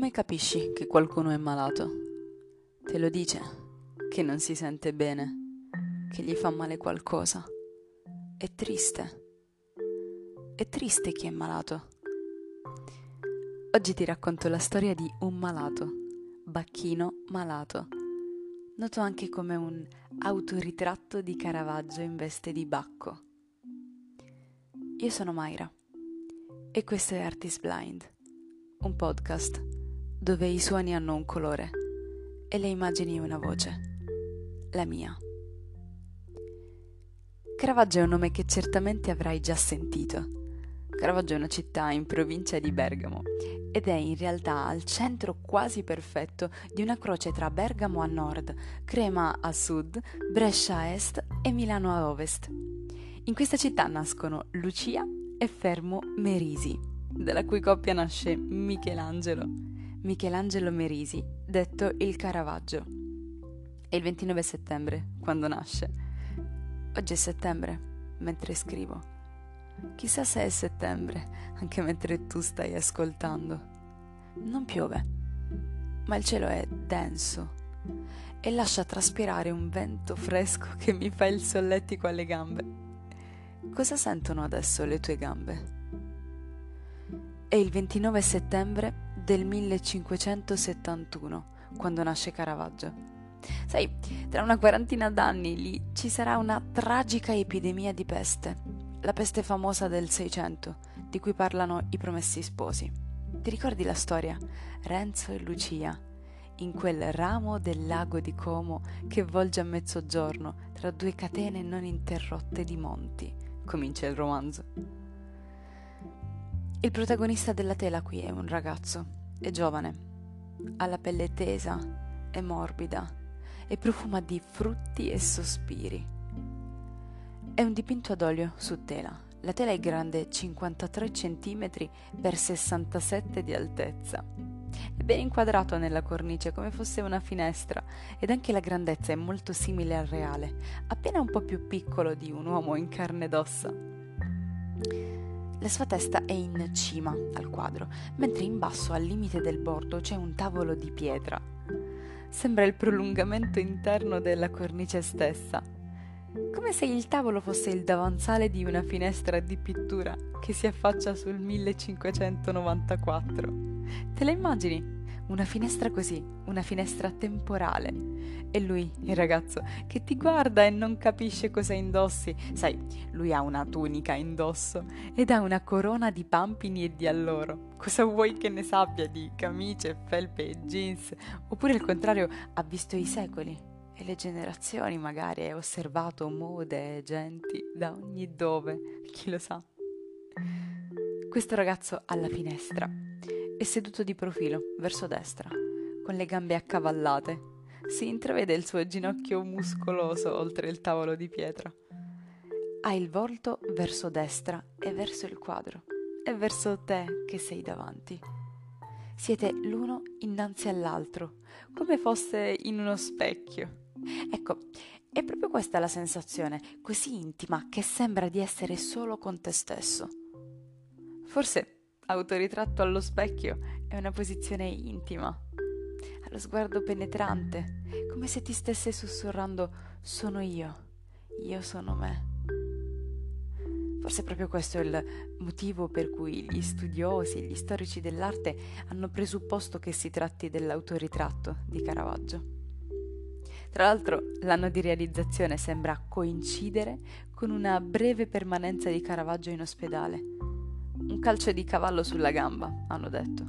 Come capisci che qualcuno è malato? Te lo dice che non si sente bene, che gli fa male qualcosa. È triste. È triste chi è malato. Oggi ti racconto la storia di un malato, Bacchino malato, noto anche come un autoritratto di Caravaggio in veste di Bacco. Io sono Mayra e questo è Artist Blind, un podcast dove i suoni hanno un colore e le immagini una voce, la mia. Caravaggio è un nome che certamente avrai già sentito. Caravaggio è una città in provincia di Bergamo ed è in realtà al centro quasi perfetto di una croce tra Bergamo a nord, Crema a sud, Brescia a est e Milano a ovest. In questa città nascono Lucia e Fermo Merisi, dalla cui coppia nasce Michelangelo Michelangelo Merisi, detto il Caravaggio. È il 29 settembre, quando nasce. Oggi è settembre, mentre scrivo. Chissà se è settembre, anche mentre tu stai ascoltando. Non piove, ma il cielo è denso e lascia traspirare un vento fresco che mi fa il solletico alle gambe. Cosa sentono adesso le tue gambe? È il 29 settembre del 1571, quando nasce Caravaggio. Sai, tra una quarantina d'anni lì ci sarà una tragica epidemia di peste, la peste famosa del Seicento, di cui parlano i promessi sposi. Ti ricordi la storia? Renzo e Lucia, in quel ramo del lago di Como che volge a mezzogiorno tra due catene non interrotte di monti. Comincia il romanzo. Il protagonista della tela qui è un ragazzo, è giovane, ha la pelle tesa e morbida e profuma di frutti e sospiri. È un dipinto ad olio su tela. La tela è grande 53 cm per 67 di altezza. È ben inquadrato nella cornice come fosse una finestra ed anche la grandezza è molto simile al reale, appena un po' più piccolo di un uomo in carne ed ossa. La sua testa è in cima al quadro, mentre in basso al limite del bordo c'è un tavolo di pietra. Sembra il prolungamento interno della cornice stessa, come se il tavolo fosse il davanzale di una finestra di pittura che si affaccia sul 1594. Te la immagini? Una finestra così, una finestra temporale. E lui, il ragazzo, che ti guarda e non capisce cosa indossi. Sai, lui ha una tunica indosso ed ha una corona di pampini e di alloro. Cosa vuoi che ne sappia di camicie, felpe e jeans? Oppure al contrario, ha visto i secoli e le generazioni magari, ha osservato mode e genti da ogni dove, chi lo sa. Questo ragazzo alla finestra è seduto di profilo, verso destra, con le gambe accavallate. Si intravede il suo ginocchio muscoloso oltre il tavolo di pietra. Ha il volto verso destra e verso il quadro, e verso te che sei davanti. Siete l'uno innanzi all'altro, come fosse in uno specchio. Ecco, è proprio questa la sensazione, così intima, che sembra di essere solo con te stesso. Forse autoritratto allo specchio è una posizione intima, ha lo sguardo penetrante, come se ti stesse sussurrando sono io, io sono me. Forse proprio questo è il motivo per cui gli studiosi e gli storici dell'arte hanno presupposto che si tratti dell'autoritratto di Caravaggio. Tra l'altro l'anno di realizzazione sembra coincidere con una breve permanenza di Caravaggio in ospedale, un calcio di cavallo sulla gamba, hanno detto.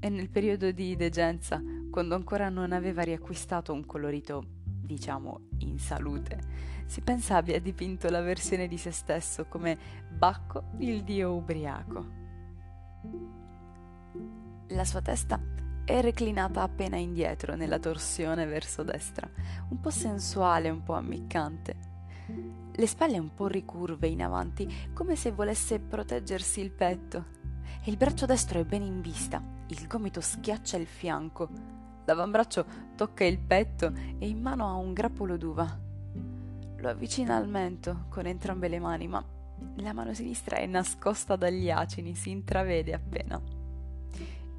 E nel periodo di degenza, quando ancora non aveva riacquistato un colorito, diciamo, in salute, si pensa abbia dipinto la versione di se stesso come Bacco, il dio ubriaco. La sua testa è reclinata appena indietro nella torsione verso destra, un po' sensuale, un po' ammiccante le spalle un po' ricurve in avanti, come se volesse proteggersi il petto. E il braccio destro è ben in vista, il gomito schiaccia il fianco, l'avambraccio tocca il petto e in mano ha un grappolo d'uva. Lo avvicina al mento con entrambe le mani, ma la mano sinistra è nascosta dagli acini, si intravede appena.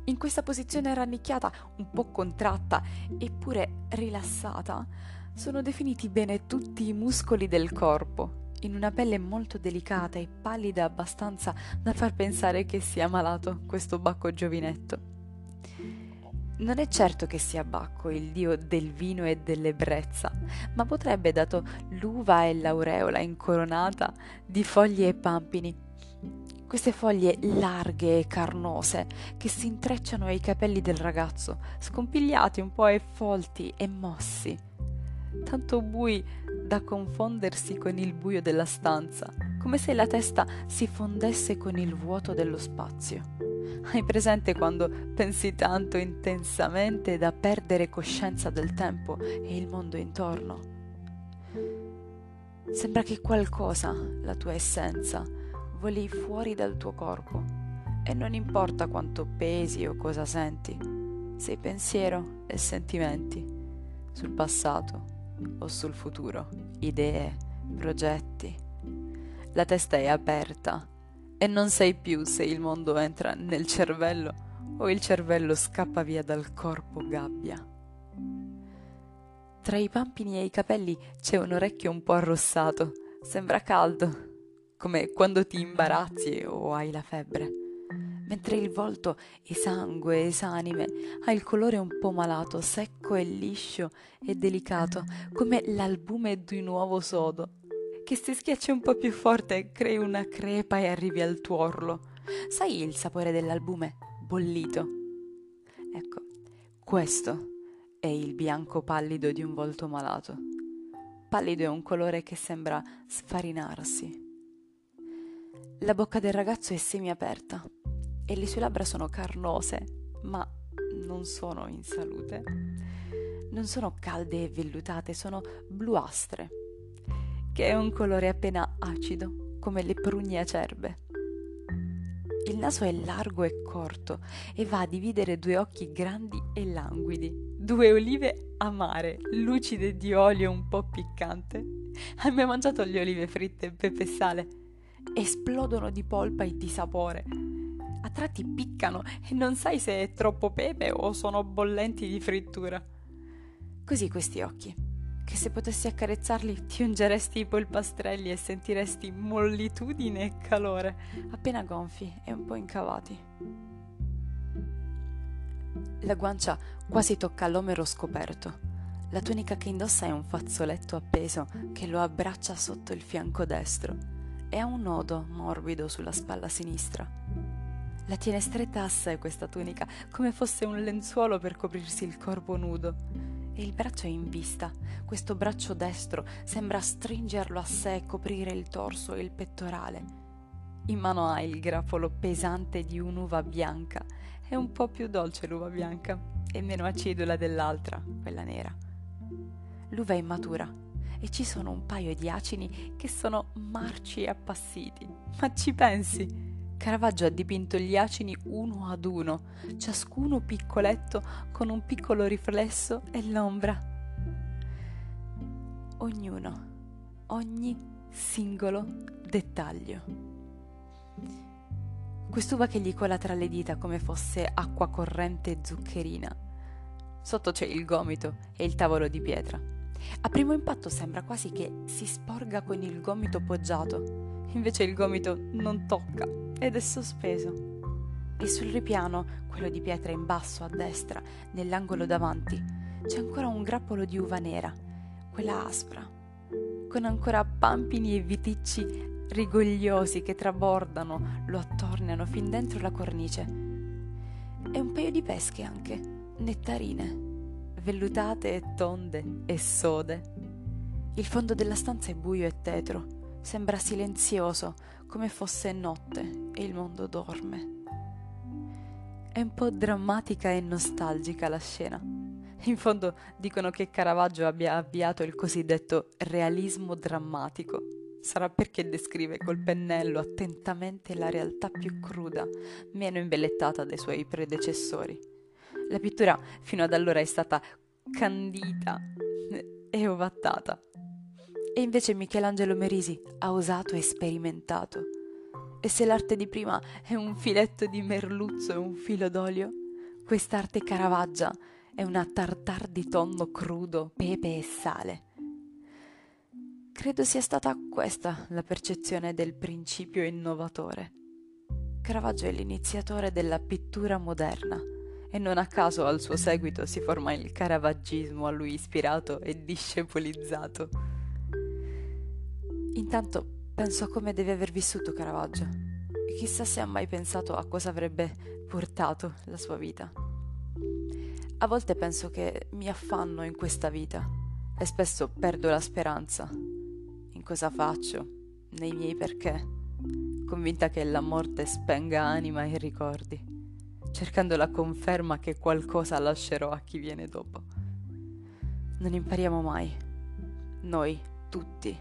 In questa posizione rannicchiata, un po' contratta eppure rilassata, sono definiti bene tutti i muscoli del corpo, in una pelle molto delicata e pallida abbastanza da far pensare che sia malato questo Bacco giovinetto. Non è certo che sia Bacco il dio del vino e dell'ebbrezza, ma potrebbe, dato l'uva e l'aureola incoronata di foglie e pampini, queste foglie larghe e carnose che si intrecciano ai capelli del ragazzo, scompigliati un po' e folti e mossi, tanto bui da confondersi con il buio della stanza, come se la testa si fondesse con il vuoto dello spazio. Hai presente quando pensi tanto intensamente da perdere coscienza del tempo e il mondo intorno? Sembra che qualcosa, la tua essenza, voli fuori dal tuo corpo e non importa quanto pesi o cosa senti, sei pensiero e sentimenti sul passato o sul futuro, idee, progetti. La testa è aperta e non sai più se il mondo entra nel cervello o il cervello scappa via dal corpo gabbia. Tra i pampini e i capelli c'è un orecchio un po' arrossato, sembra caldo come quando ti imbarazzi o hai la febbre, mentre il volto esangue, esanime, ha il colore un po' malato, secco e liscio e delicato, come l'albume di un uovo sodo, che se schiacci un po' più forte crei una crepa e arrivi al tuorlo. Sai il sapore dell'albume? Bollito. Ecco, questo è il bianco pallido di un volto malato. Pallido è un colore che sembra sfarinarsi la bocca del ragazzo è semiaperta e le sue labbra sono carnose, ma non sono in salute. Non sono calde e vellutate, sono bluastre, che è un colore appena acido, come le prugne acerbe. Il naso è largo e corto e va a dividere due occhi grandi e languidi, due olive amare, lucide di olio un po' piccante. Hai mai mangiato le olive fritte, pepe e sale? esplodono di polpa e di sapore. A tratti piccano e non sai se è troppo pepe o sono bollenti di frittura. Così questi occhi, che se potessi accarezzarli ti ungeresti i polpastrelli e sentiresti mollitudine e calore, appena gonfi e un po' incavati. La guancia quasi tocca l'omero scoperto. La tunica che indossa è un fazzoletto appeso che lo abbraccia sotto il fianco destro e ha un nodo morbido sulla spalla sinistra. La tiene stretta a sé questa tunica, come fosse un lenzuolo per coprirsi il corpo nudo. E il braccio è in vista. Questo braccio destro sembra stringerlo a sé e coprire il torso e il pettorale. In mano ha il grappolo pesante di un'uva bianca. È un po' più dolce l'uva bianca e meno acidula dell'altra, quella nera. L'uva è matura e ci sono un paio di acini che sono marci e appassiti. Ma ci pensi? Caravaggio ha dipinto gli acini uno ad uno, ciascuno piccoletto con un piccolo riflesso e l'ombra. Ognuno, ogni singolo dettaglio. Quest'uva che gli cola tra le dita come fosse acqua corrente e zuccherina. Sotto c'è il gomito e il tavolo di pietra. A primo impatto sembra quasi che si sporga con il gomito poggiato, invece il gomito non tocca ed è sospeso. E sul ripiano, quello di pietra in basso a destra, nell'angolo davanti, c'è ancora un grappolo di uva nera, quella aspra, con ancora pampini e viticci rigogliosi che trabordano, lo attorniano fin dentro la cornice. E un paio di pesche anche, nettarine vellutate e tonde e sode. Il fondo della stanza è buio e tetro, sembra silenzioso, come fosse notte e il mondo dorme. È un po' drammatica e nostalgica la scena. In fondo dicono che Caravaggio abbia avviato il cosiddetto realismo drammatico. Sarà perché descrive col pennello attentamente la realtà più cruda, meno imbellettata dei suoi predecessori. La pittura fino ad allora è stata candita e ovattata. E invece Michelangelo Merisi ha osato e sperimentato. E se l'arte di prima è un filetto di merluzzo e un filo d'olio, Quest'arte caravaggia è una tartar di tonno crudo, pepe e sale. Credo sia stata questa la percezione del principio innovatore. Caravaggio è l'iniziatore della pittura moderna e non a caso al suo seguito si forma il caravaggismo a lui ispirato e discepolizzato. Intanto penso a come deve aver vissuto Caravaggio chissà se ha mai pensato a cosa avrebbe portato la sua vita. A volte penso che mi affanno in questa vita e spesso perdo la speranza in cosa faccio, nei miei perché, convinta che la morte spenga anima e ricordi cercando la conferma che qualcosa lascerò a chi viene dopo. Non impariamo mai, noi tutti,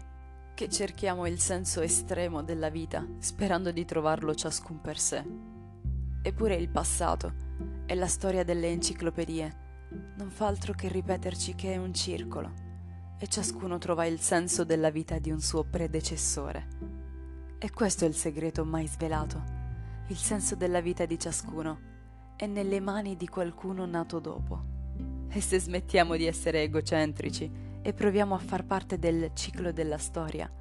che cerchiamo il senso estremo della vita, sperando di trovarlo ciascun per sé. Eppure il passato e la storia delle enciclopedie non fa altro che ripeterci che è un circolo e ciascuno trova il senso della vita di un suo predecessore. E questo è il segreto mai svelato, il senso della vita di ciascuno è nelle mani di qualcuno nato dopo. E se smettiamo di essere egocentrici e proviamo a far parte del ciclo della storia,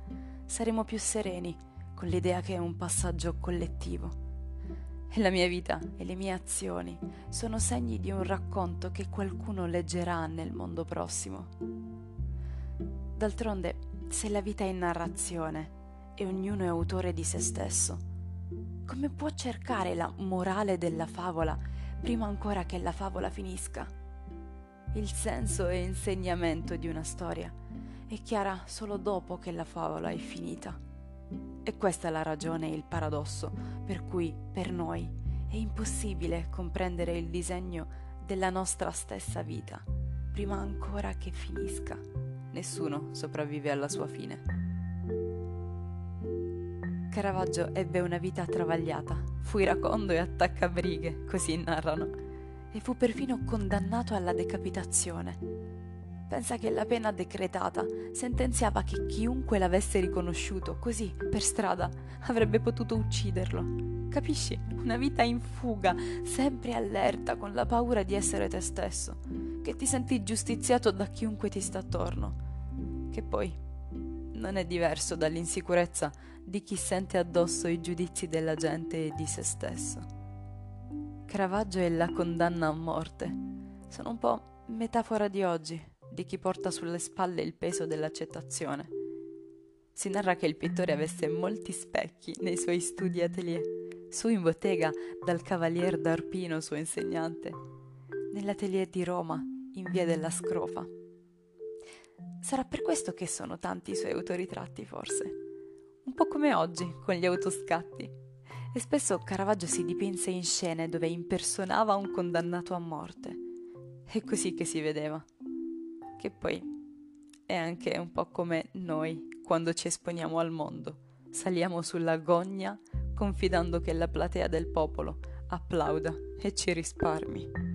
saremo più sereni con l'idea che è un passaggio collettivo. E la mia vita e le mie azioni sono segni di un racconto che qualcuno leggerà nel mondo prossimo. D'altronde, se la vita è narrazione e ognuno è autore di se stesso, come può cercare la morale della favola prima ancora che la favola finisca? Il senso e insegnamento di una storia è chiara solo dopo che la favola è finita. E questa è la ragione e il paradosso per cui per noi è impossibile comprendere il disegno della nostra stessa vita prima ancora che finisca. Nessuno sopravvive alla sua fine. Caravaggio ebbe una vita travagliata, fu iracondo e attaccabrighe, così narrano, e fu perfino condannato alla decapitazione. Pensa che la pena decretata sentenziava che chiunque l'avesse riconosciuto così per strada avrebbe potuto ucciderlo. Capisci? Una vita in fuga, sempre allerta, con la paura di essere te stesso, che ti senti giustiziato da chiunque ti sta attorno. Che poi non è diverso dall'insicurezza di chi sente addosso i giudizi della gente e di se stesso. Caravaggio e la condanna a morte sono un po' metafora di oggi, di chi porta sulle spalle il peso dell'accettazione. Si narra che il pittore avesse molti specchi nei suoi studi atelier, su in bottega dal cavalier d'Arpino suo insegnante, nell'atelier di Roma, in via della Scrofa. Sarà per questo che sono tanti i suoi autoritratti, forse un po' come oggi con gli autoscatti. E spesso Caravaggio si dipinse in scene dove impersonava un condannato a morte. È così che si vedeva. Che poi è anche un po' come noi quando ci esponiamo al mondo. Saliamo sulla gogna confidando che la platea del popolo applauda e ci risparmi.